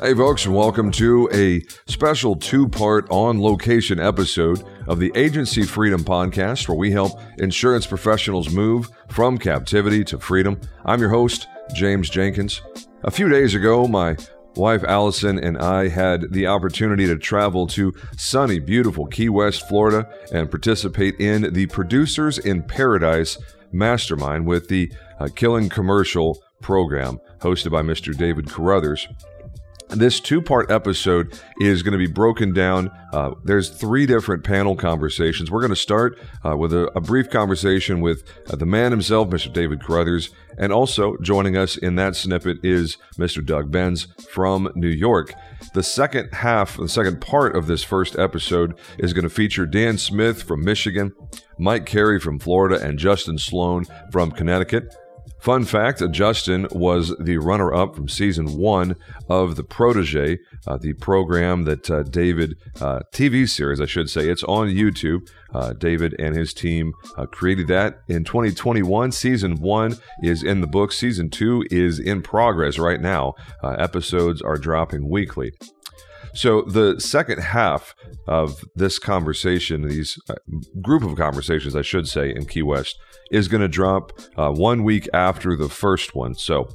Hey, folks, and welcome to a special two part on location episode of the Agency Freedom Podcast, where we help insurance professionals move from captivity to freedom. I'm your host, James Jenkins. A few days ago, my wife Allison and I had the opportunity to travel to sunny, beautiful Key West, Florida, and participate in the Producers in Paradise Mastermind with the uh, Killing Commercial program hosted by Mr. David Carothers. This two part episode is going to be broken down. Uh, there's three different panel conversations. We're going to start uh, with a, a, brief conversation with uh, the man himself, Mr. David Carothers, and also joining us in that snippet is Mr. Doug Benz from New York. The second half, the second part of this first episode is going to feature Dan Smith from Michigan, Mike Carey from Florida, and Justin Sloan from Connecticut. Fun fact Justin was the runner up from season one of The Protege, uh, the program that uh, David, uh, TV series, I should say. It's on YouTube. Uh, David and his team uh, created that in 2021. Season one is in the book, season two is in progress right now. Uh, episodes are dropping weekly. So the second half of this conversation, these uh, group of conversations, I should say, in Key West, is going to drop uh, one week after the first one. So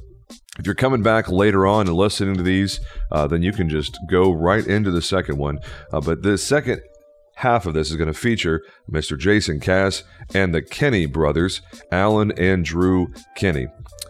if you're coming back later on and listening to these, uh, then you can just go right into the second one. Uh, but the second half of this is going to feature Mr. Jason Cass and the Kenny brothers, Alan and Drew Kenny.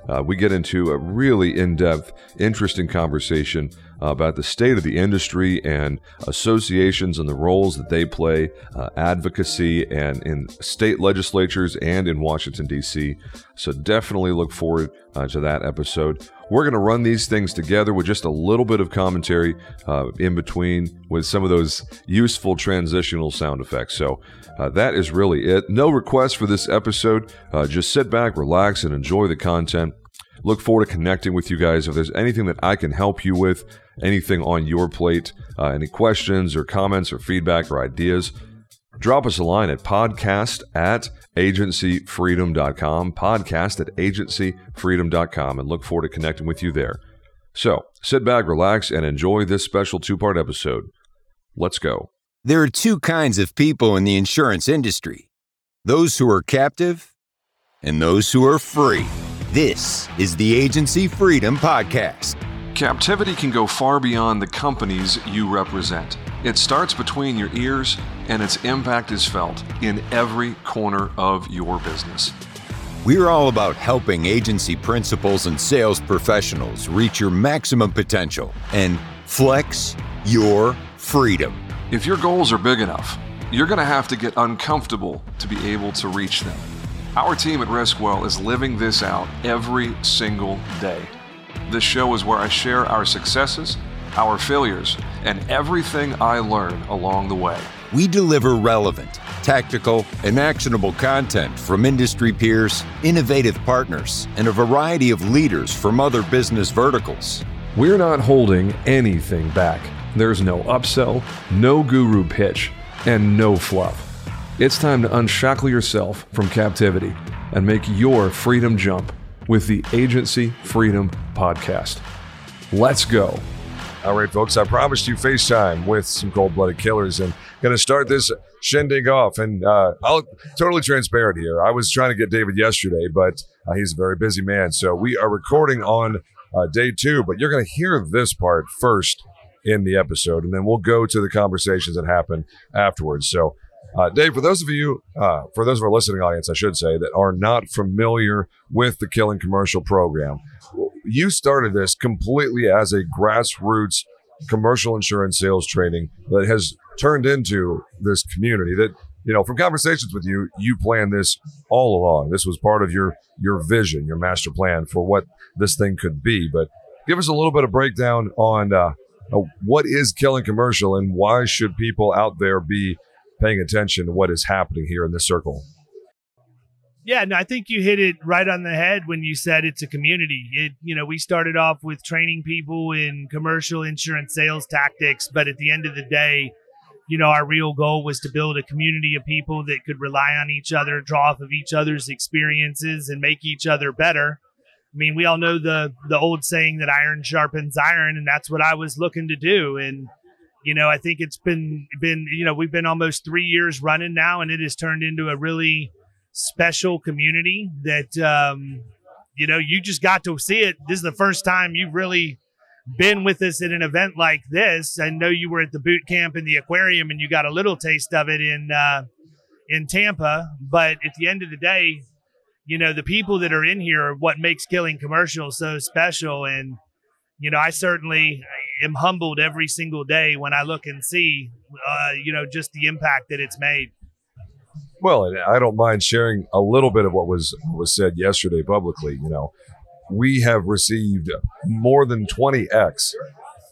Uh, we get into a really in depth, interesting conversation about the state of the industry and associations and the roles that they play, uh, advocacy, and in state legislatures and in Washington, D.C. So definitely look forward uh, to that episode. We're going to run these things together with just a little bit of commentary uh, in between with some of those useful transitional sound effects. So uh, that is really it. No requests for this episode. Uh, just sit back, relax, and enjoy the content. Look forward to connecting with you guys. If there's anything that I can help you with, anything on your plate, uh, any questions or comments or feedback or ideas, drop us a line at podcast at agencyfreedom.com, podcast at agencyfreedom.com, and look forward to connecting with you there. So sit back, relax, and enjoy this special two part episode. Let's go. There are two kinds of people in the insurance industry those who are captive and those who are free. This is the Agency Freedom Podcast. Captivity can go far beyond the companies you represent. It starts between your ears, and its impact is felt in every corner of your business. We're all about helping agency principals and sales professionals reach your maximum potential and flex your freedom. If your goals are big enough, you're going to have to get uncomfortable to be able to reach them. Our team at Riskwell is living this out every single day. This show is where I share our successes, our failures, and everything I learn along the way. We deliver relevant, tactical, and actionable content from industry peers, innovative partners, and a variety of leaders from other business verticals. We're not holding anything back. There's no upsell, no guru pitch, and no fluff. It's time to unshackle yourself from captivity and make your freedom jump with the Agency Freedom Podcast. Let's go. All right, folks, I promised you FaceTime with some cold blooded killers and going to start this shindig off. And uh, I'll totally transparent here. I was trying to get David yesterday, but uh, he's a very busy man. So we are recording on uh, day two, but you're going to hear this part first in the episode, and then we'll go to the conversations that happen afterwards. So uh, Dave, for those of you, uh, for those of our listening audience, I should say, that are not familiar with the Killing Commercial program, you started this completely as a grassroots commercial insurance sales training that has turned into this community that you know from conversations with you you planned this all along. This was part of your your vision your master plan for what this thing could be. But give us a little bit of breakdown on uh, uh, what is killing commercial and why should people out there be paying attention to what is happening here in this circle. Yeah, no, I think you hit it right on the head when you said it's a community. It, you know, we started off with training people in commercial insurance sales tactics, but at the end of the day, you know, our real goal was to build a community of people that could rely on each other, draw off of each other's experiences, and make each other better. I mean, we all know the the old saying that iron sharpens iron, and that's what I was looking to do. And you know, I think it's been been you know we've been almost three years running now, and it has turned into a really special community that um, you know you just got to see it. This is the first time you've really been with us at an event like this. I know you were at the boot camp in the aquarium, and you got a little taste of it in uh, in Tampa. But at the end of the day, you know the people that are in here are what makes killing commercials so special and you know i certainly am humbled every single day when i look and see uh, you know just the impact that it's made. Well i don't mind sharing a little bit of what was was said yesterday publicly you know. We have received more than 20x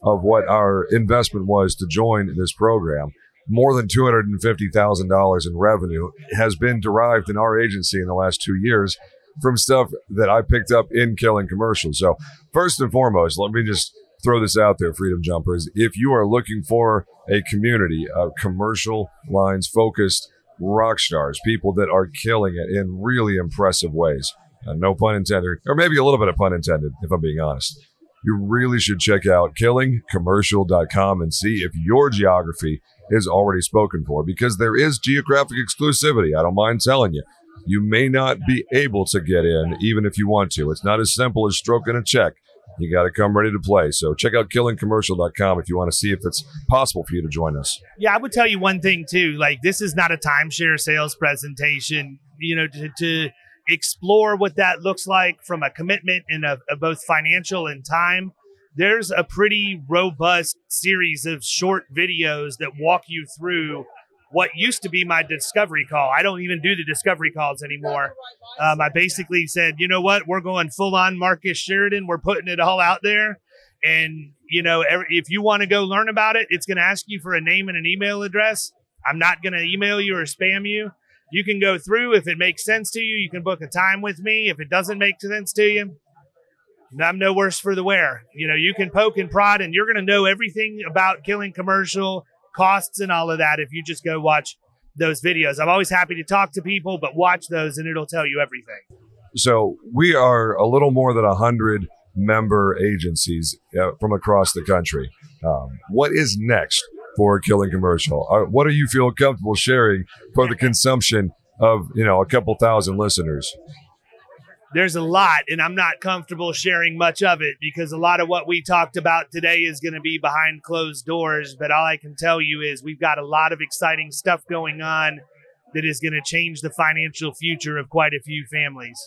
of what our investment was to join this program. More than $250,000 in revenue has been derived in our agency in the last two years from stuff that I picked up in killing commercials. So, first and foremost, let me just throw this out there, Freedom Jumpers. If you are looking for a community of commercial lines focused rock stars, people that are killing it in really impressive ways, uh, no pun intended, or maybe a little bit of pun intended, if I'm being honest. You really should check out killingcommercial.com and see if your geography is already spoken for because there is geographic exclusivity. I don't mind telling you. You may not be able to get in even if you want to. It's not as simple as stroking a check. You got to come ready to play. So check out killingcommercial.com if you want to see if it's possible for you to join us. Yeah, I would tell you one thing too. Like this is not a timeshare sales presentation. You know, to, to explore what that looks like from a commitment in a, a both financial and time there's a pretty robust series of short videos that walk you through what used to be my discovery call. I don't even do the discovery calls anymore. Um, I basically said, you know what, we're going full on Marcus Sheridan. We're putting it all out there. And, you know, if you want to go learn about it, it's going to ask you for a name and an email address. I'm not going to email you or spam you. You can go through. If it makes sense to you, you can book a time with me. If it doesn't make sense to you, I'm no worse for the wear. You know, you can poke and prod, and you're going to know everything about killing commercial costs and all of that if you just go watch those videos. I'm always happy to talk to people, but watch those, and it'll tell you everything. So we are a little more than a hundred member agencies uh, from across the country. Um, what is next for Killing Commercial? Uh, what do you feel comfortable sharing for the consumption of you know a couple thousand listeners? There's a lot, and I'm not comfortable sharing much of it because a lot of what we talked about today is going to be behind closed doors. But all I can tell you is we've got a lot of exciting stuff going on that is going to change the financial future of quite a few families.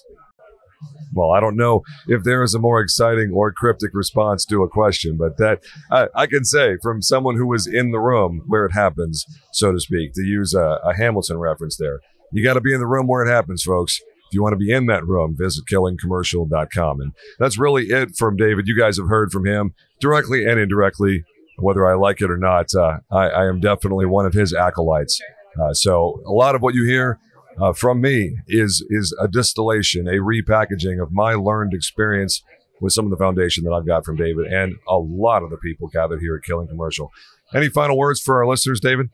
Well, I don't know if there is a more exciting or cryptic response to a question, but that I, I can say from someone who was in the room where it happens, so to speak, to use a, a Hamilton reference there. You got to be in the room where it happens, folks you want to be in that room, visit killingcommercial.com. And that's really it from David. You guys have heard from him directly and indirectly, whether I like it or not. Uh, I, I, am definitely one of his acolytes. Uh, so a lot of what you hear uh, from me is is a distillation, a repackaging of my learned experience with some of the foundation that I've got from David and a lot of the people gathered here at Killing Commercial. Any final words for our listeners, David?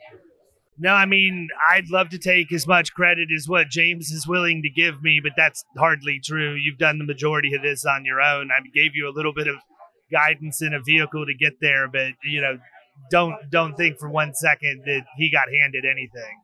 No, I mean, I'd love to take as much credit as what James is willing to give me, but that's hardly true. You've done the majority of this on your own. I gave you a little bit of guidance in a vehicle to get there, but you know, don't don't think for one second that he got handed anything.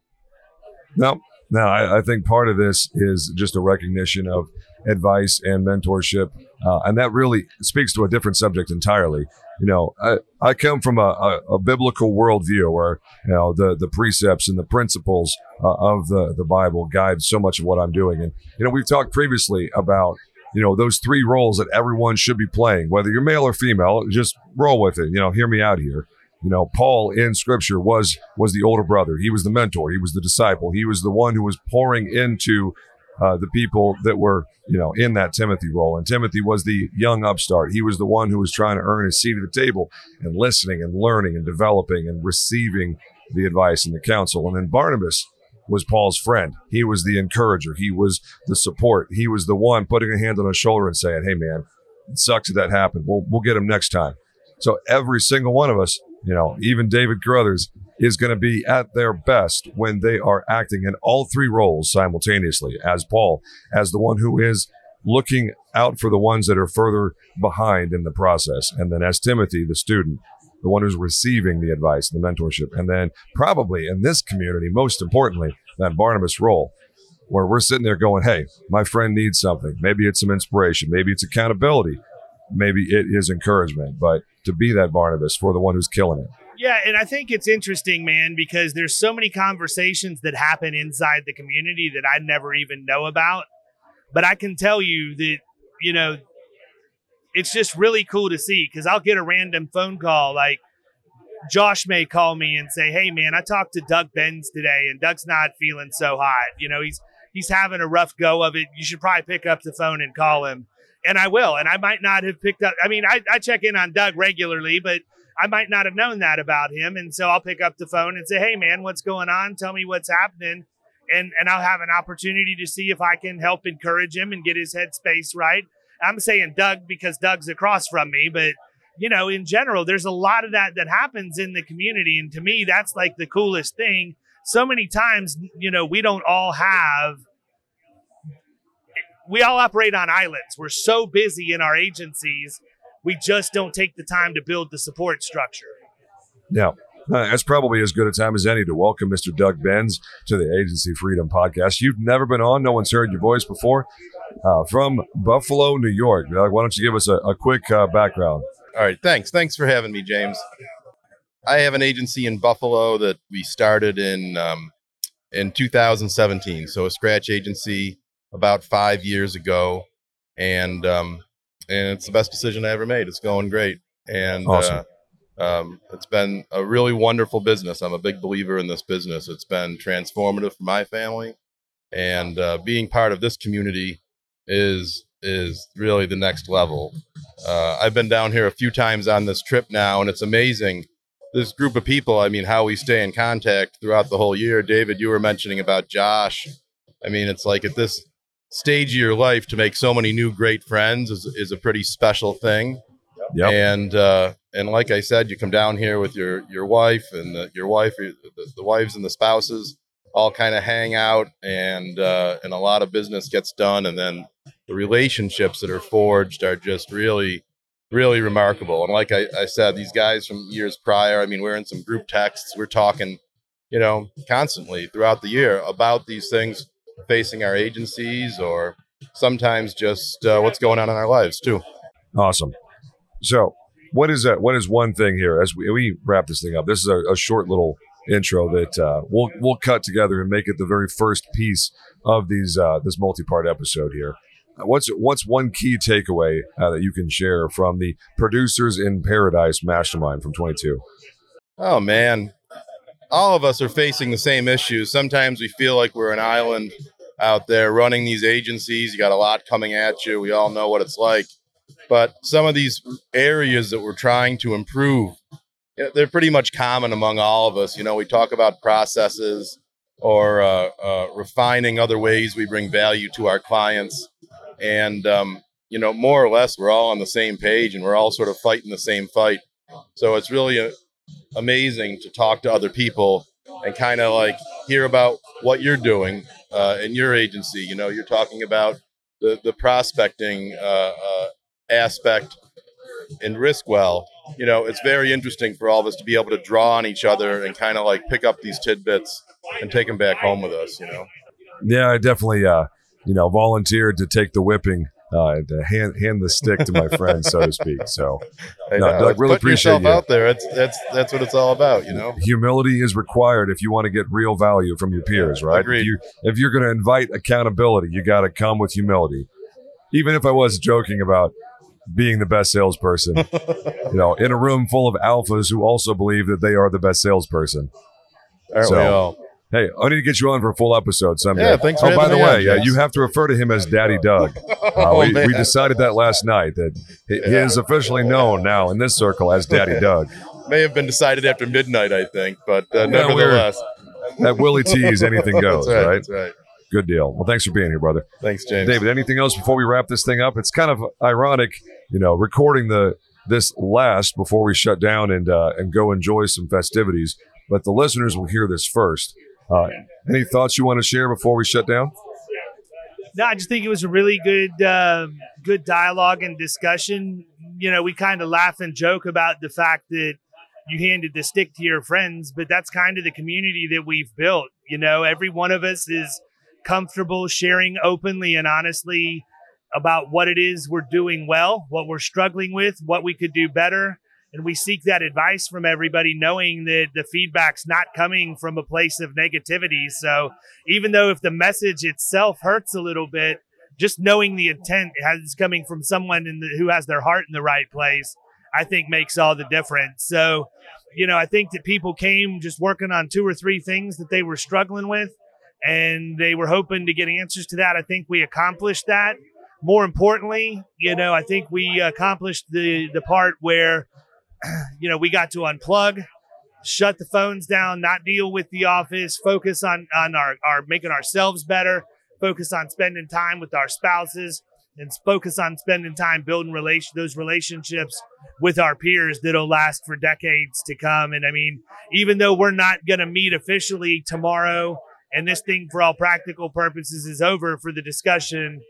No, no, I, I think part of this is just a recognition of advice and mentorship, uh, and that really speaks to a different subject entirely you know, I, I come from a, a, a, biblical worldview where, you know, the, the precepts and the principles uh, of the, the Bible guide so much of what I'm doing. And, you know, we've talked previously about, you know, those three roles that everyone should be playing, whether you're male or female, just roll with it. You know, hear me out here. You know, Paul in scripture was was the older brother. He was the mentor. He was the disciple. He was the one who was pouring into uh, the people that were, you know, in that Timothy role. And Timothy was the young upstart. He was the one who was trying to earn his seat at the table and listening and learning and developing and receiving the advice and the counsel. And then Barnabas was Paul's friend. He was the encourager. He was the support. He was the one putting a hand on his shoulder and saying, "Hey, man, it sucks that that happened. We'll we'll get him next time." So every single one of us, you know, even David Carothers, is going to be at their best when they are acting in all three roles simultaneously as Paul, as the one who is looking out for the ones that are further behind in the process, and then as Timothy, the student, the one who's receiving the advice, the mentorship, and then probably in this community, most importantly, that Barnabas role where we're sitting there going, hey, my friend needs something. Maybe it's some inspiration. Maybe it's accountability. Maybe it is encouragement. But to be that Barnabas for the one who's killing it. Yeah, and I think it's interesting, man, because there's so many conversations that happen inside the community that I never even know about. But I can tell you that, you know, it's just really cool to see because I'll get a random phone call like, Josh may call me and say, "Hey, man, I talked to Doug Benz today, and Doug's not feeling so hot. You know, he's he's having a rough go of it. You should probably pick up the phone and call him." And I will. And I might not have picked up. I mean, I, I check in on Doug regularly, but I might not have known that about him. And so I'll pick up the phone and say, "Hey, man, what's going on? Tell me what's happening." And and I'll have an opportunity to see if I can help encourage him and get his headspace right. I'm saying Doug because Doug's across from me, but you know, in general, there's a lot of that that happens in the community. And to me, that's like the coolest thing. So many times, you know, we don't all have, we all operate on islands. We're so busy in our agencies, we just don't take the time to build the support structure. Yeah. Uh, that's probably as good a time as any to welcome Mr. Doug Benz to the Agency Freedom Podcast. You've never been on, no one's heard your voice before. Uh, from Buffalo, New York. Doug, why don't you give us a, a quick uh, background? All right, thanks. Thanks for having me, James. I have an agency in Buffalo that we started in um, in 2017. So a scratch agency about five years ago, and um, and it's the best decision I ever made. It's going great, and awesome. uh, um, it's been a really wonderful business. I'm a big believer in this business. It's been transformative for my family, and uh, being part of this community is is really the next level. Uh, I've been down here a few times on this trip now, and it's amazing. This group of people, I mean, how we stay in contact throughout the whole year. David, you were mentioning about Josh. I mean, it's like at this stage of your life to make so many new great friends is, is a pretty special thing. Yep. And uh, and like I said, you come down here with your your wife and the, your wife, the, the wives and the spouses all kind of hang out, and uh, and a lot of business gets done, and then the relationships that are forged are just really, really remarkable. And like I, I said, these guys from years prior, I mean, we're in some group texts, we're talking, you know, constantly throughout the year about these things facing our agencies or sometimes just uh, what's going on in our lives too. Awesome. So, what is that? What is one thing here as we, we wrap this thing up? This is a, a short little intro that uh, we'll we'll cut together and make it the very first piece of these uh, this multi part episode here. What's what's one key takeaway uh, that you can share from the producers in Paradise Mastermind from 22? Oh man, all of us are facing the same issues. Sometimes we feel like we're an island out there running these agencies. You got a lot coming at you. We all know what it's like. But some of these areas that we're trying to improve, they're pretty much common among all of us. You know, we talk about processes or uh, uh, refining other ways we bring value to our clients and um, you know more or less we're all on the same page and we're all sort of fighting the same fight so it's really a, amazing to talk to other people and kind of like hear about what you're doing uh, in your agency. You know you're talking about the, the prospecting uh, uh, aspect in riskwell. You know it's very interesting for all of us to be able to draw on each other and kind of like pick up these tidbits and take them back home with us you know? Yeah i definitely uh you know, volunteered to take the whipping, uh, to hand hand the stick to my friend, so to speak. So, no, Doug, really appreciate you. out there. That's that's that's what it's all about, you know. Humility is required if you want to get real value from your peers, right? Agreed. If, you, if you're going to invite accountability, you got to come with humility. Even if I was joking about being the best salesperson, you know, in a room full of alphas who also believe that they are the best salesperson. Aren't so, we all? Hey, I need to get you on for a full episode someday. Yeah, thanks. oh, by the way, yeah, you have to refer to him as Daddy Doug. Uh, oh, we, we, decided that last night that he, yeah. he is officially known now in this circle as Daddy Doug. May have been decided after midnight, I think, but uh, nevertheless, that Willie T's anything goes, that's right, right? That's right. Good deal. Well, thanks for being here, brother. Thanks, James. David, anything else before we wrap this thing up? It's kind of ironic, you know, recording the this last before we shut down and uh, and go enjoy some festivities but the listeners will hear this first. Uh, any thoughts you want to share before we shut down? No, I just think it was a really good, uh, good dialogue and discussion. You know, we kind of laugh and joke about the fact that you handed the stick to your friends, but that's kind of the community that we've built. You know, every one of us is comfortable sharing openly and honestly about what it is we're doing well, what we're struggling with, what we could do better. And we seek that advice from everybody, knowing that the feedback's not coming from a place of negativity. So even though if the message itself hurts a little bit, just knowing the intent is coming from someone the, who has their heart in the right place, I think makes all the difference. So, you know, I think that people came just working on two or three things that they were struggling with, and they were hoping to get answers to that. I think we accomplished that. More importantly, you know, I think we accomplished the the part where, you know, we got to unplug, shut the phones down, not deal with the office, focus on on our, our making ourselves better, focus on spending time with our spouses, and focus on spending time building relation those relationships with our peers that'll last for decades to come. And I mean, even though we're not going to meet officially tomorrow, and this thing for all practical purposes is over for the discussion,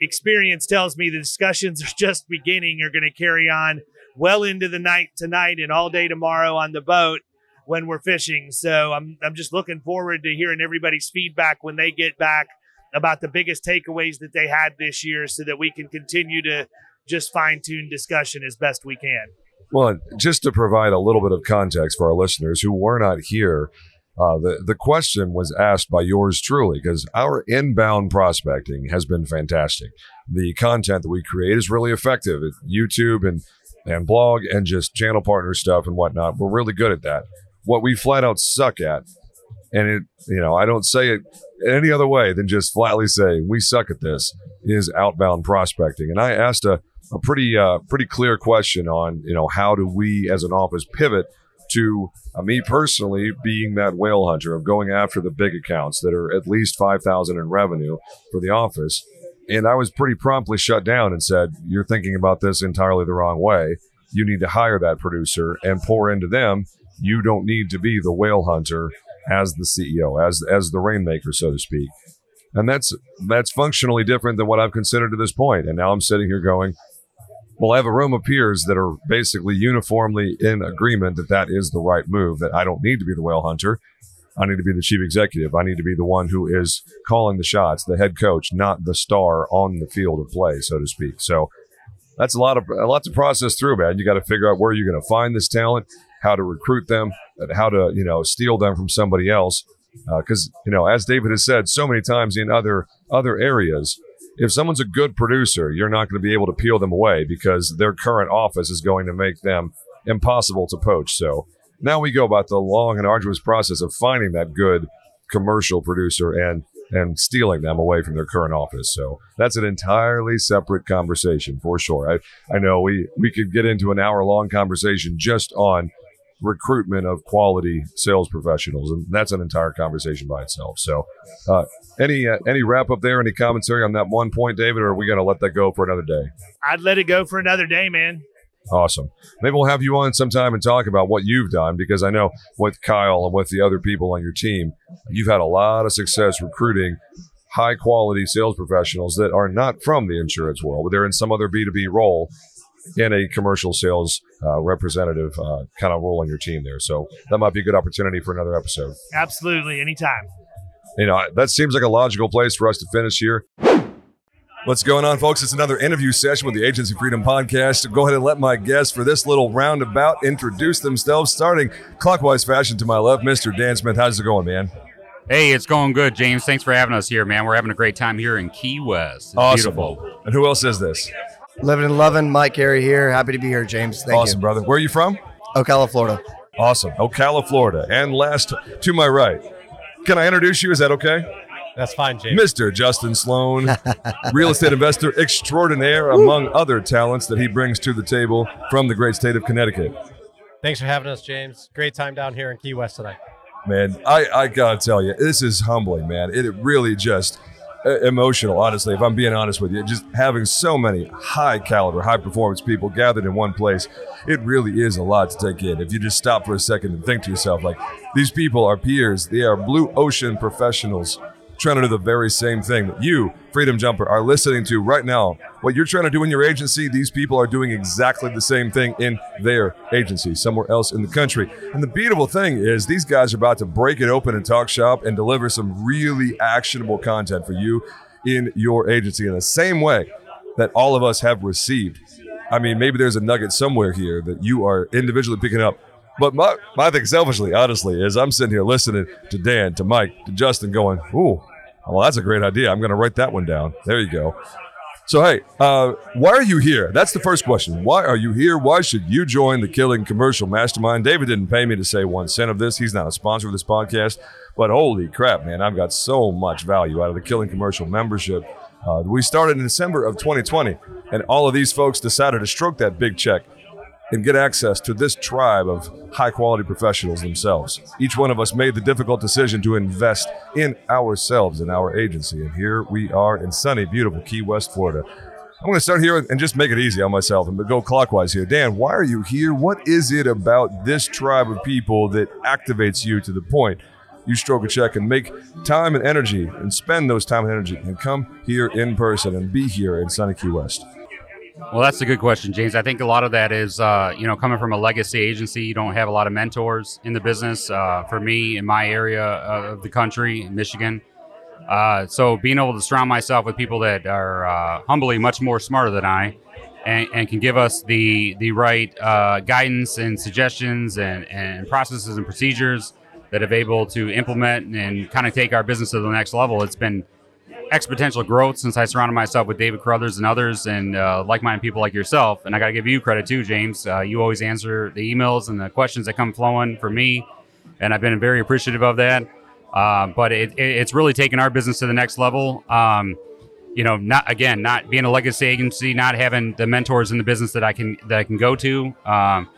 experience tells me the discussions are just beginning. Are going to carry on well into the night tonight and all day tomorrow on the boat when we're fishing. So I'm I'm just looking forward to hearing everybody's feedback when they get back about the biggest takeaways that they had this year so that we can continue to just fine tune discussion as best we can. Well, just to provide a little bit of context for our listeners who were not here, uh, the, the question was asked by yours truly because our inbound prospecting has been fantastic. The content that we create is really effective YouTube and, and blog and just channel partner stuff and whatnot. We're really good at that. What we flat out suck at, and it, you know, I don't say it any other way than just flatly say we suck at this is outbound prospecting. And I asked a, a pretty uh, pretty clear question on you know how do we as an office pivot to uh, me personally being that whale hunter of going after the big accounts that are at least 5000 in revenue for the office and i was pretty promptly shut down and said you're thinking about this entirely the wrong way you need to hire that producer and pour into them you don't need to be the whale hunter as the ceo as as the rainmaker so to speak and that's that's functionally different than what i've considered to this point. and now i'm sitting here going well, I have a room of peers that are basically uniformly in agreement that that is the right move, that I don't need to be the whale hunter. I need to be the chief executive. I need to be the one who is calling the shots, the head coach, not the star on the field of play, so to speak. So that's a lot of a lot to process through, man. You got to figure out where you're going to find this talent, how to recruit them, how to you know steal them from somebody else. Because uh, you know, as David has said so many times in other other areas, if someone's a good producer, you're not going to be able to peel them away because their current office is going to make them impossible to poach. So now we go about the long and arduous process of finding that good commercial producer and and stealing them away from their current office. So that's an entirely separate conversation for sure. I, I know we, we could get into an hour long conversation just on recruitment of quality sales professionals, and that's an entire conversation by itself. So, uh, any uh, any wrap up there? Any commentary on that one point, David, or are we going to let that go for another day? I'd let it go for another day, man. Awesome. Maybe we'll have you on sometime and talk about what you've done because I know with Kyle and with the other people on your team, you've had a lot of success recruiting high quality sales professionals that are not from the insurance world, but they're in some other B2B role in a commercial sales uh, representative uh, kind of role on your team there. So that might be a good opportunity for another episode. Absolutely, anytime. You know, that seems like a logical place for us to finish here. What's going on, folks? It's another interview session with the Agency Freedom Podcast. Go ahead and let my guests for this little roundabout introduce themselves, starting clockwise fashion to my left, Mr. Dan Smith. How's it going, man? Hey, it's going good, James. Thanks for having us here, man. We're having a great time here in Key West. It's awesome. Beautiful. And who else is this? Living and loving, Mike Carey here. Happy to be here, James. Thank you. awesome, you. brother. Where are you from? Ocala, Florida. Awesome. Ocala, Florida. And last to my right, can I introduce you? Is that okay? That's fine, James. Mr. Justin Sloan, real estate investor extraordinaire, among other talents that he brings to the table from the great state of Connecticut. Thanks for having us, James. Great time down here in Key West tonight. Man, I, I gotta tell you, this is humbling, man. It really just uh, emotional, honestly, if I'm being honest with you. Just having so many high caliber, high performance people gathered in one place, it really is a lot to take in. If you just stop for a second and think to yourself, like, these people are peers, they are blue ocean professionals trying to do the very same thing that you, Freedom Jumper, are listening to right now. What you're trying to do in your agency, these people are doing exactly the same thing in their agency somewhere else in the country. And the beautiful thing is, these guys are about to break it open and talk shop and deliver some really actionable content for you in your agency in the same way that all of us have received. I mean, maybe there's a nugget somewhere here that you are individually picking up. But my, my thing, selfishly, honestly, is I'm sitting here listening to Dan, to Mike, to Justin, going, "Ooh, well, that's a great idea. I'm going to write that one down." There you go. So, hey, uh, why are you here? That's the first question. Why are you here? Why should you join the Killing Commercial Mastermind? David didn't pay me to say one cent of this. He's not a sponsor of this podcast. But holy crap, man, I've got so much value out of the Killing Commercial membership. Uh, we started in December of 2020, and all of these folks decided to stroke that big check and get access to this tribe of high quality professionals themselves. Each one of us made the difficult decision to invest in ourselves and our agency. And here we are in sunny, beautiful Key West, Florida. I'm going to start here and just make it easy on myself and go clockwise here. Dan, why are you here? What is it about this tribe of people that activates you to the point you stroke a check and make time and energy and spend those time and energy and come here in person and be here in sunny Key West? Well, that's a good question, James. I think a lot of that is, uh, you know, coming from a legacy agency, you don't have a lot of mentors in the business. Uh, for me, in my area of the country, Michigan, uh, so being able to surround myself with people that are uh, humbly much more smarter than I, and, and can give us the the right uh, guidance and suggestions and, and processes and procedures that have able to implement and kind of take our business to the next level. It's been exponential growth since I surrounded myself with David Carothers and others and uh, like-minded people like yourself. And I got to give you credit too, James. Uh, you always answer the emails and the questions that come flowing for me, and I've been very appreciative of that. Uh, but it, it, it's really taken our business to the next level. Um, you know, not again, not being a legacy agency, not having the mentors in the business that I can that I can go to. Um,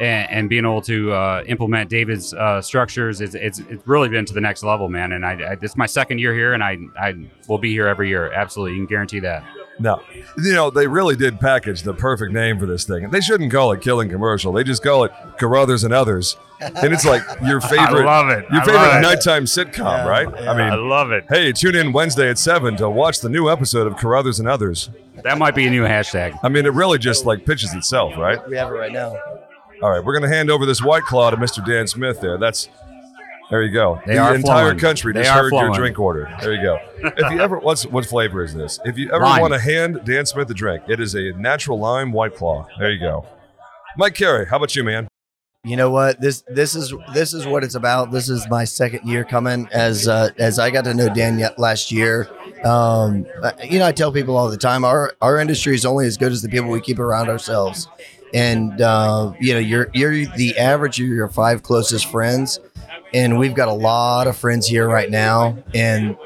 and, and, being able to uh, implement David's uh, structures, it's, it's, it's really been to the next level, man. And I, I, this is my second year here, and I I will be here every year. Absolutely, you can guarantee that. No, you know they really did package the perfect name for this thing. They shouldn't call it Killing Commercial. They just call it Carothers and Others, and it's like your favorite. I love it. Your I favorite love nighttime sitcom, Yeah, right? yeah. I mean, I love it. hey, tune in Wednesday at seven to watch the new episode of Carothers and Others. That might be a new hashtag. I mean, it really just like pitches itself, right? We have it right now. All right, we're going to hand over this white claw to Mr. Dan Smith. There, that's there you go. They the are entire flowing. country They just are heard your drink order. There you go. if you ever, what's what flavor is this? If you ever Lime. want to hand Dan Smith a drink, it is a natural lime white claw. There you go. Mike Carey, how about you, man? You know what? This this is this is what it's about. This is my second year coming as uh, as I got to know Dan yet last year. Um, uh, you know, I tell people all the time our our industry is only as good as the people we keep around ourselves. And uh, you know, you're you're the average of your five closest friends, and we've got a lot of friends here right now. And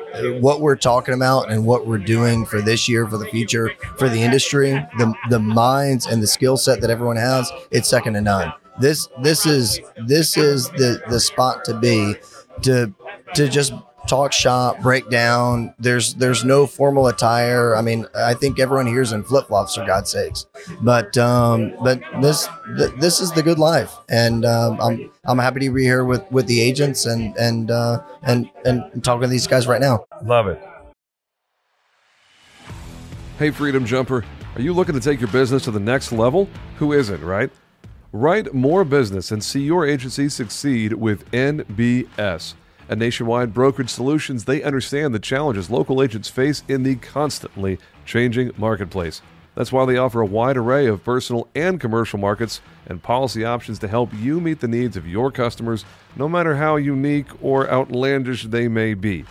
what we're talking about and what we're doing for this year, for the future, for the industry, the the minds and the skill set that everyone has, it's second to none. This this is this is the the spot to be to to just talk shop, break down. There's there's no formal attire. I mean, I think everyone here's in flip flops for God's sakes. But um, but this th- this is the good life, and um, I'm I'm happy to be here with with the agents and and uh, and and talking to these guys right now. Love it. Hey, Freedom Jumper, are you looking to take your business to the next level? Who isn't, right? Write more business and see your agency succeed with NBS. At Nationwide Brokerage Solutions, they understand the challenges local agents face in the constantly changing marketplace. That's why they offer a wide array of personal and commercial markets and policy options to help you meet the needs of your customers, no matter how unique or outlandish they may be.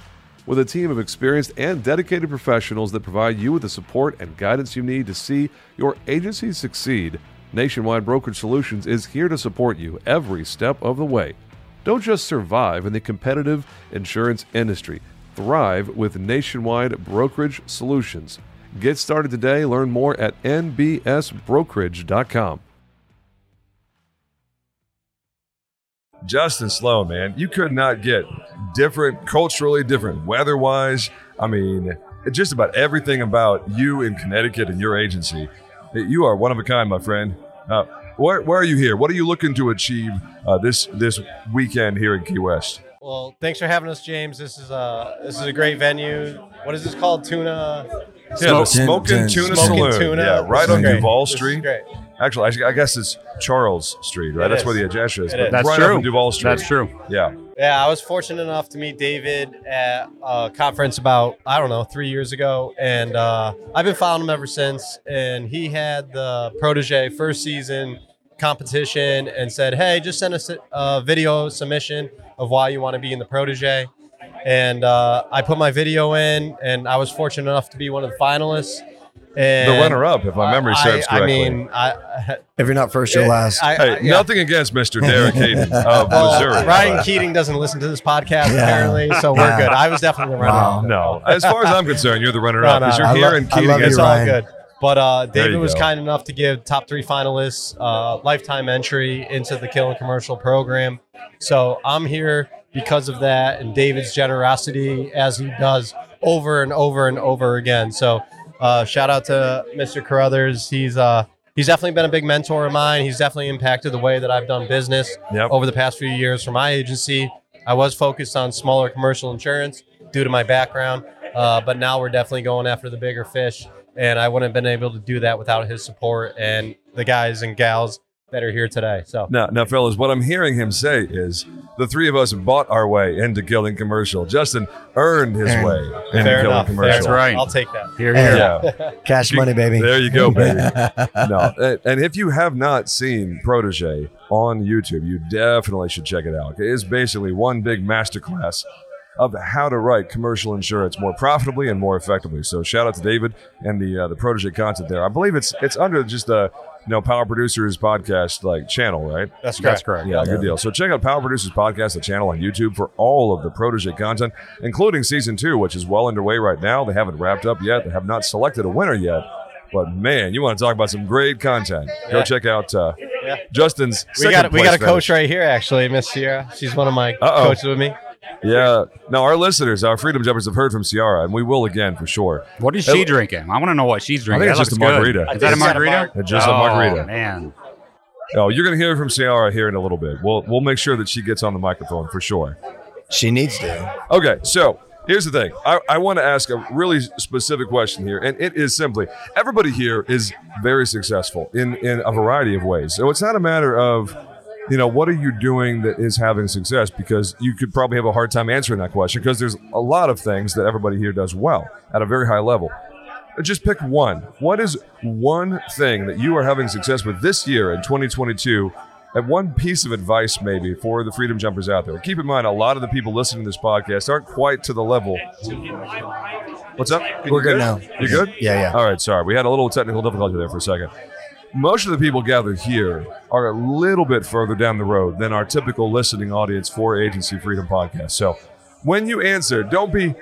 With a team of experienced and dedicated professionals that provide you with the support and guidance you need to see your agency succeed, Nationwide Brokerage Solutions is here to support you every step of the way. Don't just survive in the competitive insurance industry, thrive with Nationwide Brokerage Solutions. Get started today. Learn more at nbsbrokerage.com. Justin Sloan, man, you could not get different, culturally different, weather-wise. I mean, just about everything about you in Connecticut and your agency. You are one of a kind, my friend. Uh, where, where are you here? What are you looking to achieve uh, this this weekend here in Key West? Well, thanks for having us, James. This is a this is a great venue. What is this called? Tuna. Yeah, the Smoking Tuna Smoking Saloon. Tuna. Yeah, right This on great. Duval Street. great. Actually, actually, I guess it's Charles Street, right? It That's is. where the address is. It but is. That's right true. up Duval Street. That's true. Yeah. Yeah, I was fortunate enough to meet David at a conference about I don't know three years ago, and uh, I've been following him ever since. And he had the protege first season competition and said, "Hey, just send us a, a video submission of why you want to be in the protege." And uh, I put my video in, and I was fortunate enough to be one of the finalists. And The runner-up, if my memory I- serves I, mean, I, If you're not first, you're last. I, Hey, yeah. nothing against Mr. Derek Hayden of Well, Missouri. Ryan but- Keating doesn't listen to this podcast Yeah. apparently, so we're Yeah. good. I was definitely the runner. Wow. No, as far as I'm concerned, you're the runner-up No, no, because you're I here lo- and Keating love is It's you, all good. But uh, David was go. kind enough to give top three finalists uh, lifetime entry into the Killing Commercial program. So I'm here because of that and David's generosity as he does over and over and over again. So uh, shout out to Mr. Carothers. He's uh, he's definitely been a big mentor of mine. He's definitely impacted the way that I've done business Yep. over the past few years for my agency. I was focused on smaller commercial insurance due to my background, uh, but now we're definitely going after the bigger fish. And I wouldn't have been able to do that without his support and the guys and gals that are here today. So Now, now, fellas, what I'm hearing him say is the three of us bought our way into Killing Commercial. Justin earned his Earned. way into fair Killing enough. Commercial. That's right. I'll take that. Here, Hey. here. Yeah. Cash money, baby. There you go, baby. no, and- and if you have not seen Protege on YouTube, you definitely should check it out. It is basically one big masterclass of how to write commercial insurance more profitably and more effectively. So shout out to David and the uh, the Protege content there. I believe it's it's under just a you know Power Producers podcast like channel, right? That's That's correct. correct. Yeah, good deal. So check out Power Producers Podcast, the channel on YouTube for all of the Protege content, including season two, which is well underway right now. They haven't wrapped up yet. They have not selected a winner yet. But man, you want to talk about some great content? Go Yeah. check out uh, Yeah. Justin's. We second got we got a place coach finish. right here, actually, Miss Sierra. She's one of my Uh-oh. coaches with me. Yeah. Now our listeners, our Freedom Jumpers, have heard from Ciara, and we will again for sure. What is she drinking? I want to know what she's drinking. I think it's That just a margarita. good. Is that a It's got a margarita? It's just a oh, margarita. Man, Oh, you're going to hear from Ciara here in a little bit. We'll we'll make sure that she gets on the microphone for sure. She needs to. Okay, so here's the thing. I, I want to ask a really specific question here, and it is simply everybody here is very successful in, in a variety of ways. So it's not a matter of, you know, what are you doing that is having success? Because you could probably have a hard time answering that question because there's a lot of things that everybody here does well at a very high level. Uh, just pick one. What is one thing that you are having success with this year in 2022? And one piece of advice, maybe, for the freedom jumpers out there. Keep in mind, a lot of the people listening to this podcast aren't quite to the level. What's up? We're good now. You good? Yeah, yeah. All right, sorry. We had a little technical difficulty there for a second. Most of the people gathered here are a little bit further down the road than our typical listening audience for Agency Freedom Podcast. So when you answer, don't be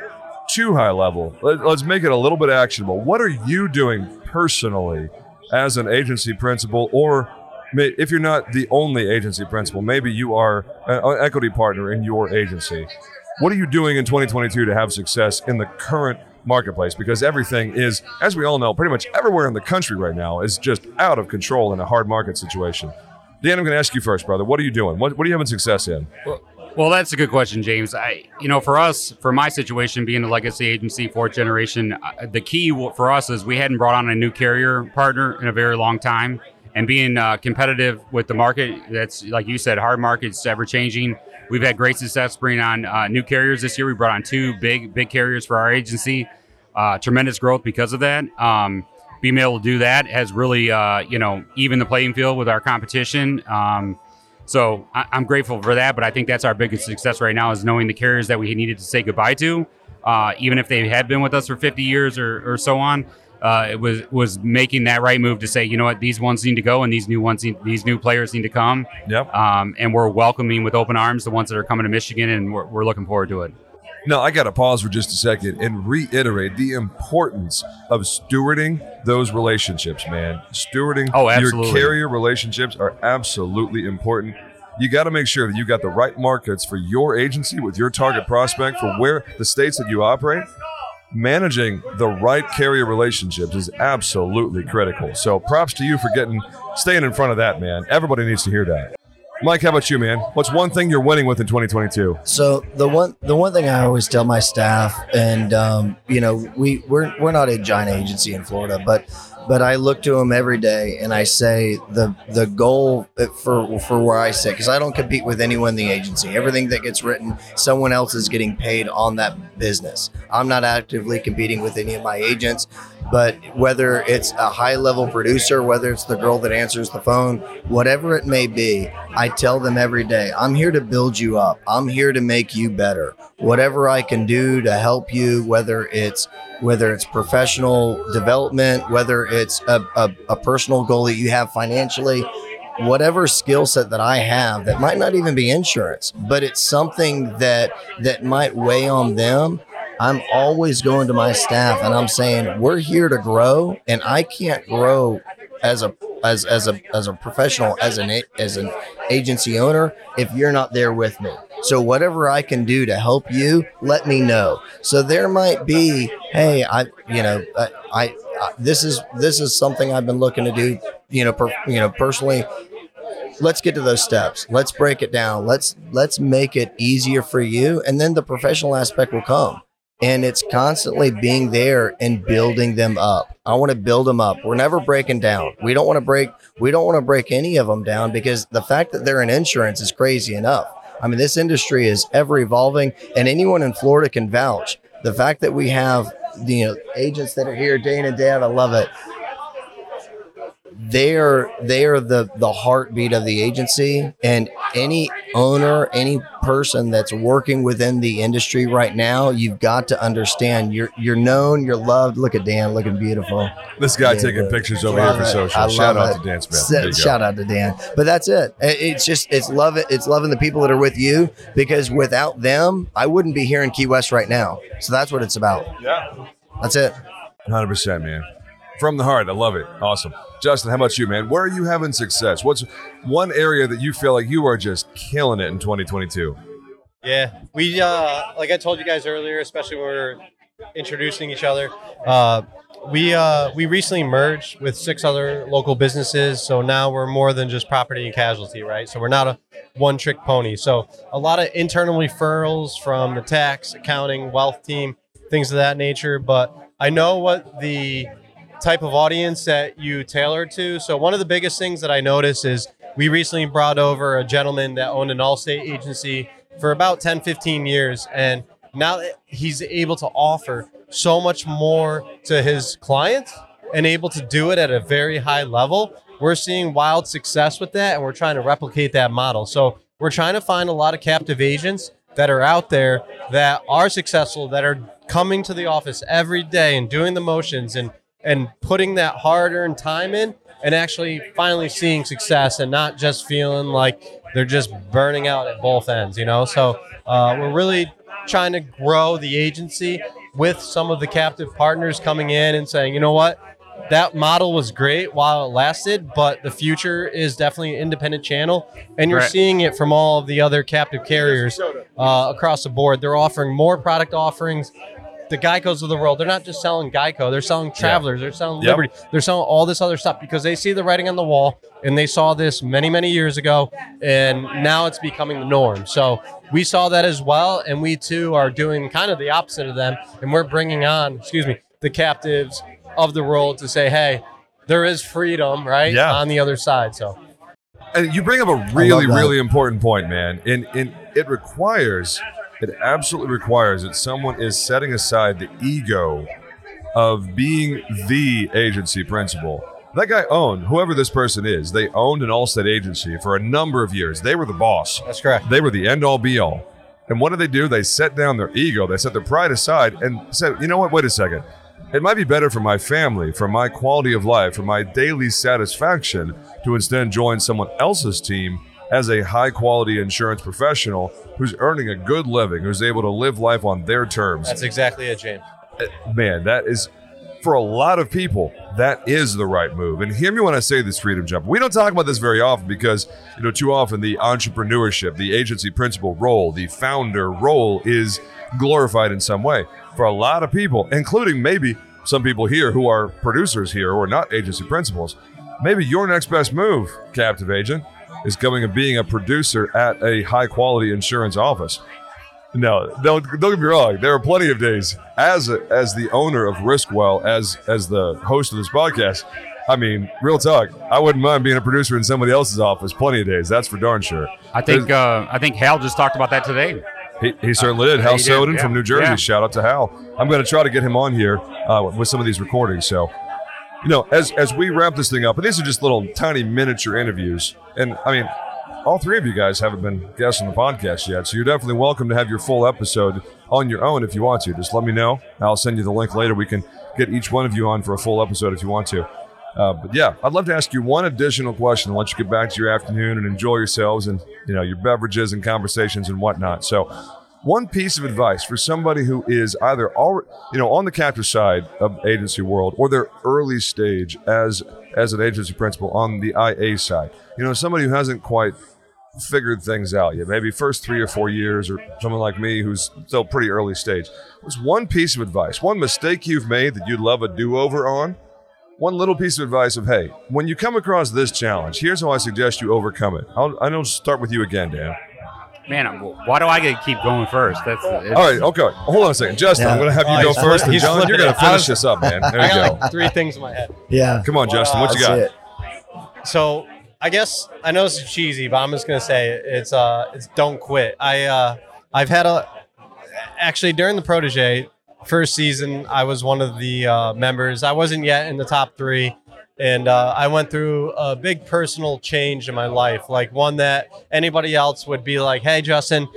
too high level. Let, let's make it a little bit actionable. What are you doing personally as an agency principal, or if you're not the only agency principal, maybe you are an equity partner in your agency? What are you doing in 2022 to have success in the current marketplace? Because everything is, as we all know, pretty much everywhere in the country right now is just out of control in a hard market situation. Dan, I'm going to ask you first, brother. What are you doing? What, what are you having success in? Well, that's a good question, James. I, you know, for us, for my situation, being a legacy agency, fourth generation, uh, the key for us is we hadn't brought on a new carrier partner in a very long time, and being uh, competitive with the market. That's like you said, hard market's ever changing. We've had great success bringing on uh, new carriers this year. We brought on two big, big carriers for our agency. Uh, tremendous growth because of that. Um, being able to do that has really, uh, you know, even the playing field with our competition. Um, so I, I'm grateful for that, but I think that's our biggest success right now is knowing the carriers that we needed to say goodbye to, uh, even if they had been with us for 50 years or, or so on. Uh, it was was making that right move to say, you know what, these ones need to go, and these new ones, need, these new players need to come. Yep. Um, and we're welcoming with open arms the ones that are coming to Michigan, and we're, we're looking forward to it. No, I got to pause for just a second and reiterate the importance of stewarding those relationships, man. Stewarding Oh, your absolutely. carrier relationships are absolutely important. You got to make sure that you got the right markets for your agency with your target prospect for where the states that you operate. Managing the right carrier relationships is absolutely critical. So props to you for getting staying in front of that, man. Everybody needs to hear that. Mike, how about you, man? What's one thing you're winning with in 2022? So the one the one thing I always tell my staff, and um, you know, we we're we're not a giant agency in Florida, but but I look to them every day and I say the the goal for for where I sit because I don't compete with anyone in the agency. Everything that gets written, someone else is getting paid on that business. I'm not actively competing with any of my agents, but whether it's a high level producer, whether it's the girl that answers the phone, whatever it may be, I tell them every day, I'm here to build you up. I'm here to make you better. Whatever I can do to help you, whether it's whether it's professional development, whether it's a, a, a personal goal that you have financially, whatever skill set that I have that might not even be insurance, but it's something that that might weigh on them. I'm always going to my staff and I'm saying we're here to grow, and I can't grow as a as as a as a professional as an as an agency owner if you're not there with me. So whatever I can do to help you, let me know. So there might be, hey, I you know I, I, this is this is something I've been looking to do, you know, per, you know personally. Let's get to those steps. Let's break it down. Let's let's make it easier for you, and then the professional aspect will come and it's constantly being there and building them up. I want to build them up. We're never breaking down. We don't want to break we don't want to break any of them down because the fact that they're in insurance is crazy enough. I mean, this industry is ever evolving and anyone in Florida can vouch. The fact that we have you know agents that are here day in and day out, I love it they are they are the the heartbeat of the agency and any owner any person that's working within the industry right now you've got to understand you're you're known you're loved look at dan looking beautiful This guy Yeah, taking but- pictures over here for it. social. Shout love out it. to Dan Smith. S- There go. shout out to dan but that's it It- it's just it's love it it's loving the people that are with you because without them i wouldn't be here in key west right now so that's what it's about Yeah. that's it 100%, man. From the heart. I love it. Awesome. Justin, how about you, man? Where are you having success? What's one area that you feel like you are just killing it in 2022? Yeah, we uh, like I told you guys earlier, especially when we're introducing each other. Uh, we uh, we recently merged with six other local businesses, so now we're more than just property and casualty, right? So we're not a one-trick pony. So a lot of internal referrals from the tax, accounting, wealth team, things of that nature. But I know what the type of audience that you tailor to. So one of the biggest things that I notice is we recently brought over a gentleman that owned an Allstate agency for about 10, 15 years. And now he's able to offer so much more to his clients and able to do it at a very high level, we're seeing wild success with that. And we're trying to replicate that model. So we're trying to find a lot of captive agents that are out there that are successful, that are coming to the office every day and doing the motions and and putting that hard-earned time in and actually finally seeing success and not just feeling like they're just burning out at both ends you know so uh, we're really trying to grow the agency with some of the captive partners coming in and saying you know what that model was great while it lasted, but the future is definitely an independent channel, and you're Right. seeing it from all of the other captive carriers uh, across the board. They're offering more product offerings. The Geicos of the world, they're not just selling Geico, they're selling Travelers, they're selling Yep. Liberty, they're selling all this other stuff because they see the writing on the wall and they saw this many, many years ago, and now it's becoming the norm. So we saw that as well, and we too are doing kind of the opposite of them, and we're bringing on, excuse me, the captives of the world to say, hey, there is freedom, right, Yeah. on the other side. So And you bring up a really, really important point, man. And, and it requires, it absolutely requires that someone is setting aside the ego of being the agency principal. That guy owned, whoever this person is, they owned an Allstate agency for a number of years. They were the boss. that's correct. They were the end all be all. And what did they do? They set down their ego, they set their pride aside and said, you know what? Wait a second. It might be better for my family, for my quality of life, for my daily satisfaction to instead join someone else's team as a high quality insurance professional who's earning a good living, who's able to live life on their terms. That's exactly it, James. Uh, man, that is for a lot of people, that is the right move. And hear me when I say this, Freedom Jump. We don't talk about this very often because, you know, too often the entrepreneurship, the agency principal role, the founder role is glorified in some way. For a lot of people, including maybe some people here who are producers here or not agency principals, maybe your next best move, captive agent, is going and being a producer at a high quality insurance office. No, don't don't get me wrong. There are plenty of days as a, as the owner of Riskwell, as as the host of this podcast. I mean, real talk. I wouldn't mind being a producer in somebody else's office. Plenty of days. That's for darn sure. I think uh, I think Hal just talked about that today. He, he certainly did. Uh, Hal did, Soden yeah. from New Jersey. Yeah. Shout out to Hal. I'm going to try to get him on here uh, with some of these recordings. So, you know, as as we wrap this thing up, and these are just little tiny miniature interviews, and I mean, all three of you guys haven't been guests on the podcast yet, so you're definitely welcome to have your full episode on your own if you want to. Just let me know. I'll send you the link later. We can get each one of you on for a full episode if you want to. Uh, but yeah, I'd love to ask you one additional question and let you get back to your afternoon and enjoy yourselves and you know your beverages and conversations and whatnot. So, one piece of advice for somebody who is either already, you know, on the captive side of agency world or their early stage as as an agency principal on the IA side. You know, somebody who hasn't quite figured things out yet, maybe first three or four years, or someone like me who's still pretty early stage. What's one piece of advice, one mistake you've made that you'd love a do over on? One little piece of advice of, hey, when you come across this challenge, here's how I suggest you overcome it. I'll, I'll start with you again, Dan. Man, why do I get to keep going first? That's All right, okay. Hold on a second. Justin, I'm going to have you Oh, go first, and John, you're going to finish was- this up, man. There I you got go. like three things in my head. Yeah. Come on, Justin. What you got? it. So I guess I know this is cheesy, but I'm just gonna say it. it's uh it's don't quit. I uh I've had a actually during the protege first season I was one of the uh, members. I wasn't yet in the top three. And uh, I went through a big personal change in my life, like one that anybody else would be like, "Hey, Justin,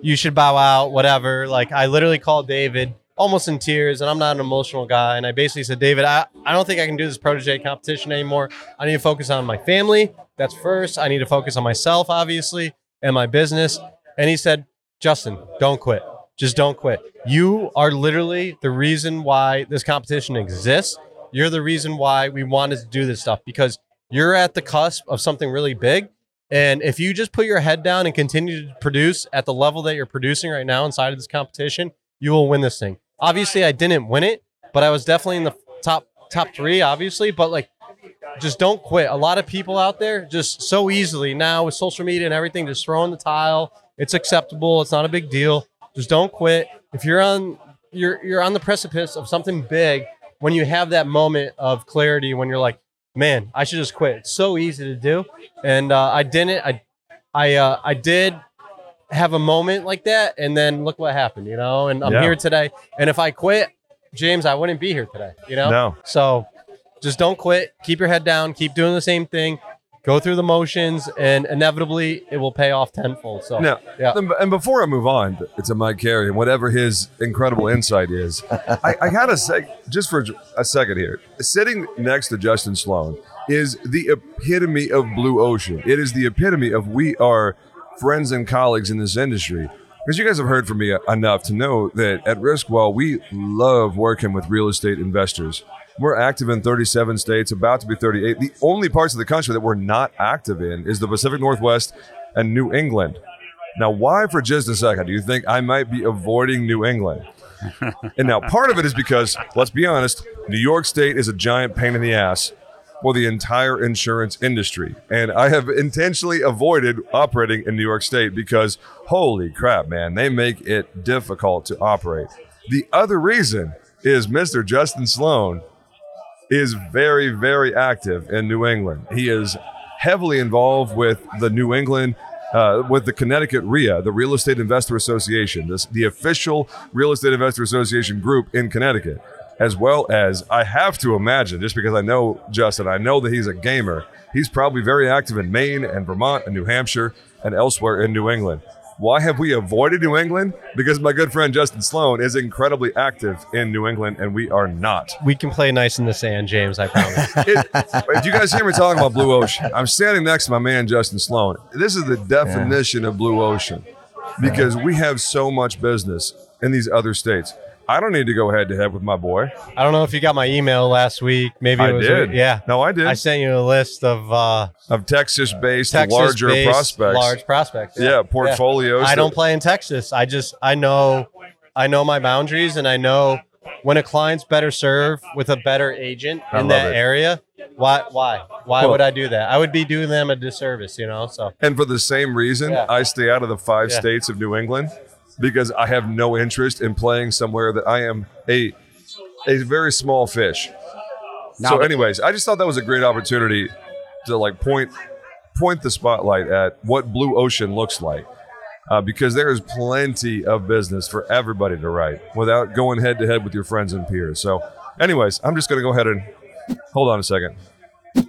you should bow out, whatever." Like I literally called David almost in tears, and I'm not an emotional guy. And I basically said, David, I, I don't think I can do this protege competition anymore. I need to focus on my family. That's first. I need to focus on myself, obviously, and my business. And he said, Justin, don't quit. Just don't quit. You are literally the reason why this competition exists. You're the reason why we wanted to do this stuff because you're at the cusp of something really big. And if you just put your head down and continue to produce at the level that you're producing right now inside of this competition, you will win this thing. Obviously, I didn't win it, but I was definitely in the top top three, obviously. But like, just don't quit. A lot of people out there just so easily now with social media and everything, just throw in the tile. It's acceptable. It's not a big deal. Just don't quit. If you're on you're you're on the precipice of something big, when you have that moment of clarity, when you're like, man, I should just quit. It's so easy to do, and uh, I didn't. I I uh, I did have a moment like that, and then look what happened. You know, and I'm Yeah. here today. And if I quit, James, I wouldn't be here today. You know. No. So just don't quit. Keep your head down. Keep doing the same thing. Go through the motions, and inevitably it will pay off tenfold. So Now, yeah. and- and before I move on to Mike Carey and whatever his incredible insight is, I, I gotta say, just for a second here, sitting next to Justin Sloan is the epitome of blue ocean. It is the epitome of we are friends and colleagues in this industry. Because you guys have heard from me enough to know that at Riskwell, we love working with real estate investors. We're active in 37 states, about to be 38. The only parts of the country that we're not active in is the Pacific Northwest and New England. Now, why for just a second do you think I might be avoiding New England? and now part of it is because, let's be honest, New York State is a giant pain in the ass for the entire insurance industry. And I have intentionally avoided operating in New York State because, holy crap, man, they make it difficult to operate. The other reason is Mr. Justin Sloan is very, very active in New England. He is heavily involved with the New England, uh, with the Connecticut RIA, the Real Estate Investor Association, this, the official Real Estate Investor Association group in Connecticut, as well as I have to imagine, just because I know Justin, I know that he's a gamer, he's probably very active in Maine and Vermont and New Hampshire and elsewhere in New England. Why have we avoided New England? Because my good friend Justin Sloan is incredibly active in New England, and we are not. we can play nice in the sand, James. I promise. It, if you guys hear me talking about blue ocean, I'm standing next to my man Justin Sloan. This is the definition of blue ocean because we have so much business in these other states. I don't need to go head to head with my boy. I don't know if you got my email last week. Maybe it I was did. yeah. No, I did. I sent you a list of uh, of Texas-based Texas larger prospects. large prospects. yeah, portfolios. I don't play in Texas. I just I know I know my boundaries and I know when a client's better served with a better agent I in that it. area. Why why why Well- would I do that? I would be doing them a disservice, you know. So And for the same reason, Yeah. I stay out of the five Yeah. states of New England because I have no interest in playing somewhere that I am a a very small fish. Now so, anyways, I just thought that was a great opportunity to like point point the spotlight at what blue ocean looks like. Uh, because there is plenty of business for everybody to write without going head to head with your friends and peers. So, anyways, I'm just going to go ahead and hold on a second.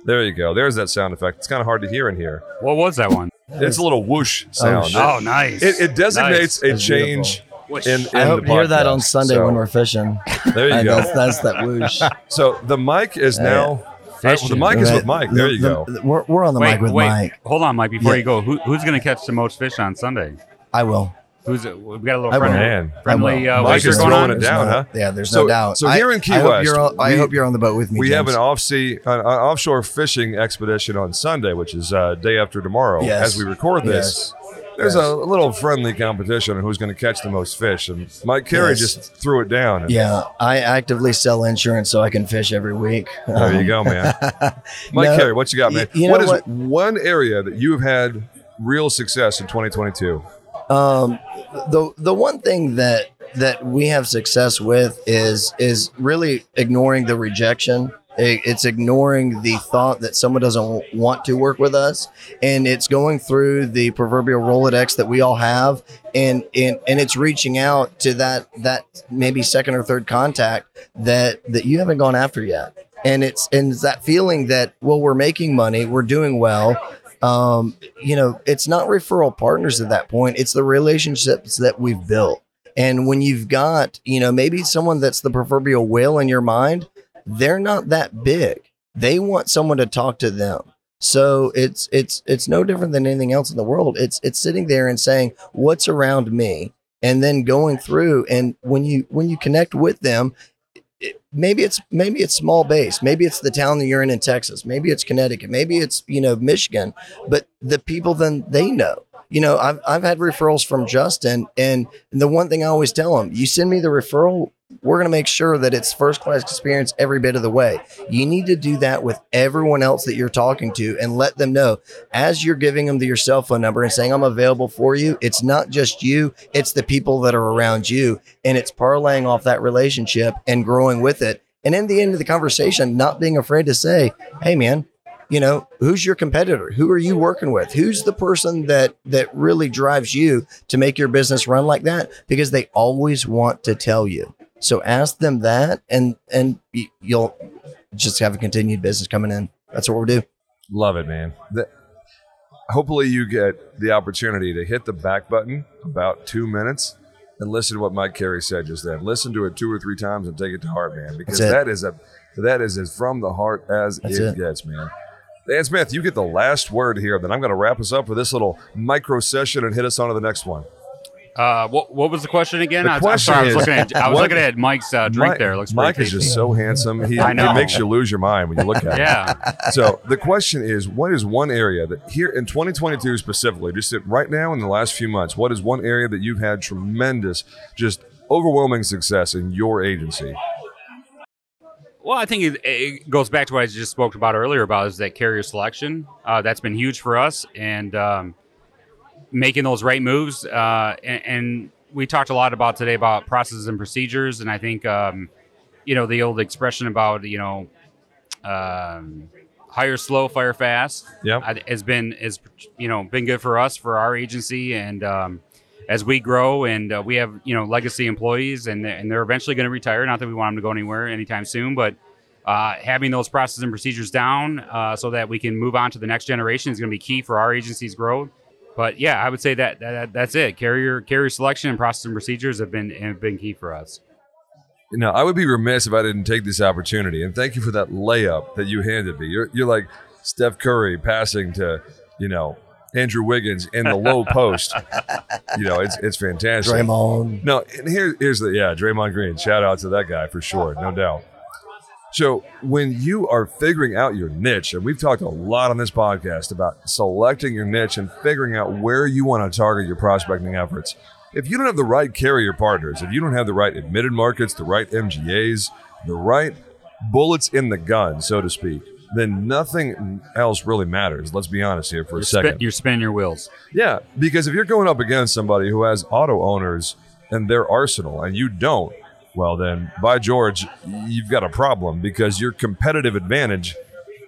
There you go. There's that sound effect. It's kind of hard to hear in here. What was that one? It's a little whoosh oh, sound. shit. Oh, nice. It, it designates a That's change in, in I hope you hear that on. Sunday So, when we're fishing. there you go. That's, that's that whoosh. So the mic is uh, now. Uh, well, the mic is uh, with Mike. There you The- go. the- we're, we're on the wait, mic with wait. Mike. Hold on, Mike. Before Yeah. you go, who, who's going to catch the most fish on Sunday? I will. Who's it? We got a little friendly, Man, friendly I uh, will. Mike is going throwing on. it down, no- huh? Yeah, there's So- no doubt. so here in Key I, I hope West, you're on, I we- hope you're on the boat with me. We have an off sea, an, an offshore fishing expedition on Sunday, which is uh, day after tomorrow. Yes. As we record this, there's Yes. a little friendly competition on who's going to catch the most fish, and Mike Carey Yes. just threw it down. And Yeah, I actively sell insurance so I can fish every week. There you go, man. Mike No, Carey, what you got, man? y- you what is what? one area that you've had real success in 2022? Um, the the one thing that that we have success with is is really ignoring the rejection. It's ignoring the thought that someone doesn't want to work with us, and it's going through the proverbial Rolodex that we all have, and and and it's reaching out to that that maybe second or third contact that that you haven't gone after yet, and it's and it's that feeling that well we're making money, we're doing well, um, you know, it's not referral partners at that point. It's the relationships that we've built. And when you've got, you know, maybe someone that's the proverbial whale in your mind, they're not that big. They want someone to talk to them. So it's it's it's no different than anything else in the world. It's it's sitting there and saying, "What's around me?" and then going through and when you when you connect with them, maybe it's maybe it's small base. Maybe it's the town that you're in in texas. Maybe it's connecticut. Maybe it's you know michigan. But the people then they know you know i've, I've had referrals from justin and the one thing i always tell them you send me the referral we're going to make sure that it's first class experience every bit of the way you need to do that with everyone else that you're talking to and let them know as you're giving them your cell phone number and saying i'm available for you it's not just you it's the people that are around you and it's parlaying off that relationship and growing with it. And in the end of the conversation, not being afraid to say, "Hey, man, you know, who's your competitor? Who are you working with? Who's the person that that really drives you to make your business run like that?" Because they always want to tell you. So ask them that, and and you'll just have a continued business coming in. That's what we'll do. Love it, man. The- hopefully, you get the opportunity to hit the back button about two minutes and listen to what Mike Carey said just then. Listen to it two or three times and take it to heart, man, because that is a that is as from the heart as it, it. gets, man. Dan Smith, you get the last word here. Then I'm going to wrap us up for this little micro session and hit us on to the next one. Uh, what what was the question again? The I, question am sorry, I was is, looking at I was what- looking at Mike's uh, drink Mike, there. It looks Mike pretty is just so handsome. He, I he know. makes you lose your mind when you look at him. Yeah. So the question is, what is one area that here in 2022 specifically, just right now in the last few months, what is one area that you've had tremendous, just overwhelming success in your agency? Well, I think it, it goes back to what I just spoke about earlier about is that carrier selection. Uh, that's been huge for us and um, making those right moves. Uh, and, and we talked a lot about today about processes and procedures. And I think, um, you know, the old expression about, you know, um, hire slow, fire fast Yep. Has been, is, you know, been good for us, for our agency. And, um, as we grow and uh, we have you know legacy employees and and they're eventually going to retire. Not that we want them to go anywhere anytime soon but uh, having those processes and procedures down uh, so that we can move on to the next generation is going to be key for our agency's growth. But yeah i would say that, that that's it. Carrier carrier selection and process and procedures have been have been key for us. Now, I would be remiss if I didn't take this opportunity, and thank you for that layup that you handed me. You're, you're like Steph Curry passing to, you know, Andrew Wiggins in the low post. You know, it's it's fantastic. Draymond. No, and here, here's the yeah, Draymond Green. Shout out to that guy for sure, no doubt. So when you are figuring out your niche, and we've talked a lot on this podcast about selecting your niche and figuring out where you want to target your prospecting efforts. If you don't have the right carrier partners, if you don't have the right admitted markets, the right MGAs, the right bullets in the gun, so to speak, then nothing else really matters. Let's be honest here for a You're, second. spin, you're spinning your wheels. Yeah, because if you're going up against somebody who has auto owners in their arsenal and you don't, well, then by George, you've got a problem because your competitive advantage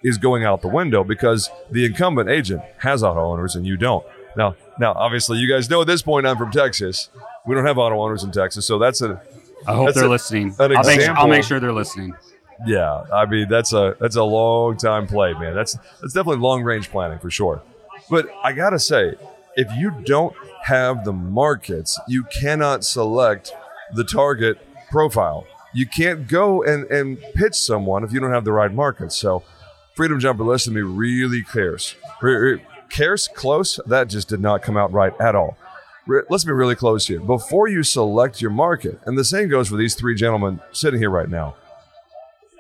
is going out the window because the incumbent agent has auto owners and you don't. Now, now, obviously, you guys know at this point I'm from Texas. We don't have auto owners in Texas, so that's a I hope they're a- listening. I'll make. I'll make sure they're listening. Yeah. I mean, that's a that's a long time play, man. That's that's definitely long range planning for sure. But I gotta say, if you don't have the markets, you cannot select the target profile. You can't go and, and pitch someone if you don't have the right markets. So, Freedom Jumper, listen to me really re- Cares close, that just did not come out right at all. Let's be really close here. Before you select your market, and the same goes for these three gentlemen sitting here right now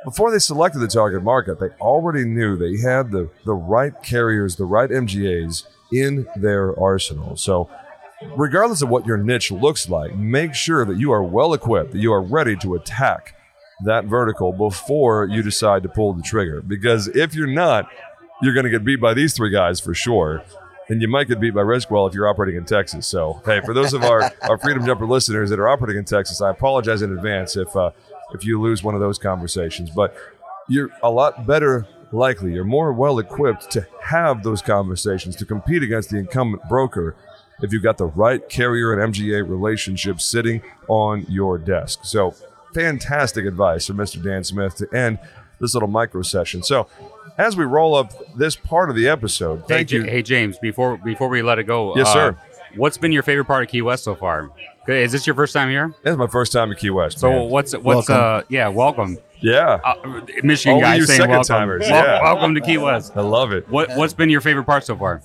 before they selected the target market, they already knew they had the, the right carriers, the right MGAs in their arsenal. So, regardless of what your niche looks like, make sure that you are well equipped, that you are ready to attack that vertical before you decide to pull the trigger. Because if you're not, you're going to get beat by these three guys for sure. And you might get beat by Riskwell if you're operating in Texas. So, hey, for those of our, our Freedom Jumper listeners that are operating in Texas, I apologize in advance if uh, if you lose one of those conversations. But you're a lot better likely, you're more well equipped to have those conversations to compete against the incumbent broker if you've got the right carrier and MGA relationship sitting on your desk. So, fantastic advice from Mr. Dan Smith to end this little micro session. So, as we roll up this part of the episode, thank hey, you. Hey James, before before we let it go, Yes, uh, sir. What's been your favorite part of Key West so far? Is this your first time here? This is my first time in Key West. So man. what's what's Welcome. uh yeah welcome yeah, uh, Michigan All guys you saying second welcome timers, Wel- yeah. welcome to Key West. I love it. What what's been your favorite part so far?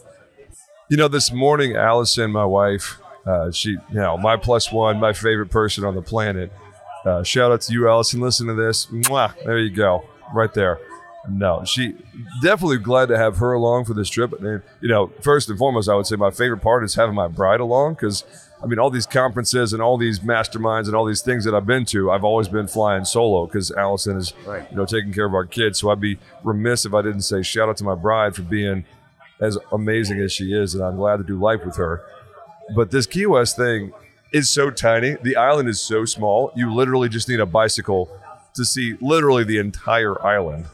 You know, this morning, Allison, my wife, uh, she, you know, my plus one, my favorite person on the planet. Uh, shout out to you, Allison. Listen to this. Mwah, there you go, right there. No, she definitely glad to have her along for this trip. And you know, first and foremost, I would say my favorite part is having my bride along because I mean, all these conferences and all these masterminds and all these things that I've been to, I've always been flying solo because Allison is, you know, taking care of our kids. So I'd be remiss if I didn't say shout out to my bride for being as amazing as she is, and I'm glad to do life with her. But this Key West thing is so tiny. The island is so small. You literally just need a bicycle to see literally the entire island.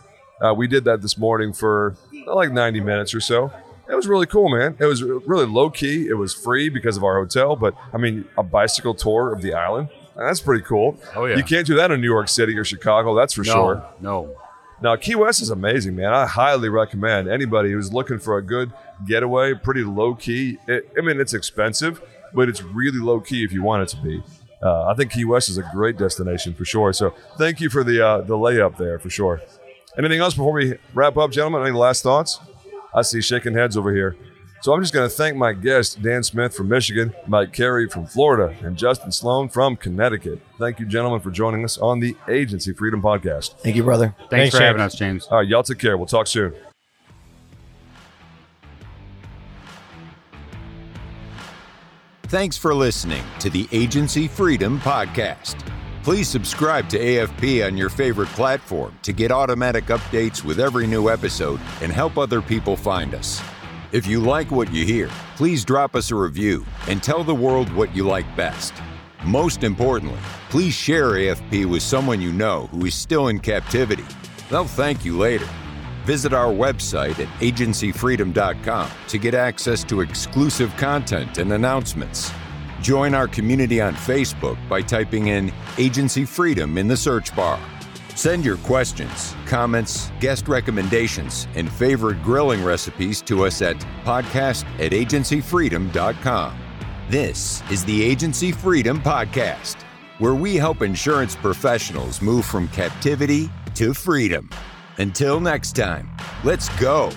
Uh, we did that this morning for uh, like 90 minutes or so. It was really cool, man. It was really low key. It was free because of our hotel, but I mean, a bicycle tour of the island. That's pretty cool. Oh, yeah. You can't do that in New York City or Chicago, that's for no, sure. no. Now, Key West is amazing, man. I highly recommend anybody who's looking for a good getaway, pretty low key. It, I mean, it's expensive, but it's really low key if you want it to be. Uh, I think Key West is a great destination for sure. So, thank you for the uh, the layup there for sure. Anything else before we wrap up, gentlemen? Any last thoughts? I see shaking heads over here. So I'm just going to thank my guests, Dan Smith from Michigan, Mike Carey from Florida, and Justin Sloan from Connecticut. Thank you, gentlemen, for joining us on the Agency Freedom Podcast. Thank you, brother. Thanks, Thanks, for having us, James. All right, y'all take care. We'll talk soon. Thanks for listening to the Agency Freedom Podcast. Please subscribe to AFP on your favorite platform to get automatic updates with every new episode and help other people find us. If you like what you hear, please drop us a review and tell the world what you like best. Most importantly, please share AFP with someone you know who is still in captivity. They'll thank you later. Visit our website at agencyfreedom.com to get access to exclusive content and announcements. Join our community on Facebook by typing in Agency Freedom in the search bar. Send your questions, comments, guest recommendations, and favorite grilling recipes to us at podcast at agencyfreedom.com. This is the Agency Freedom Podcast, where we help insurance professionals move from captivity to freedom. Until next time, let's go.